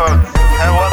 the fuck. And what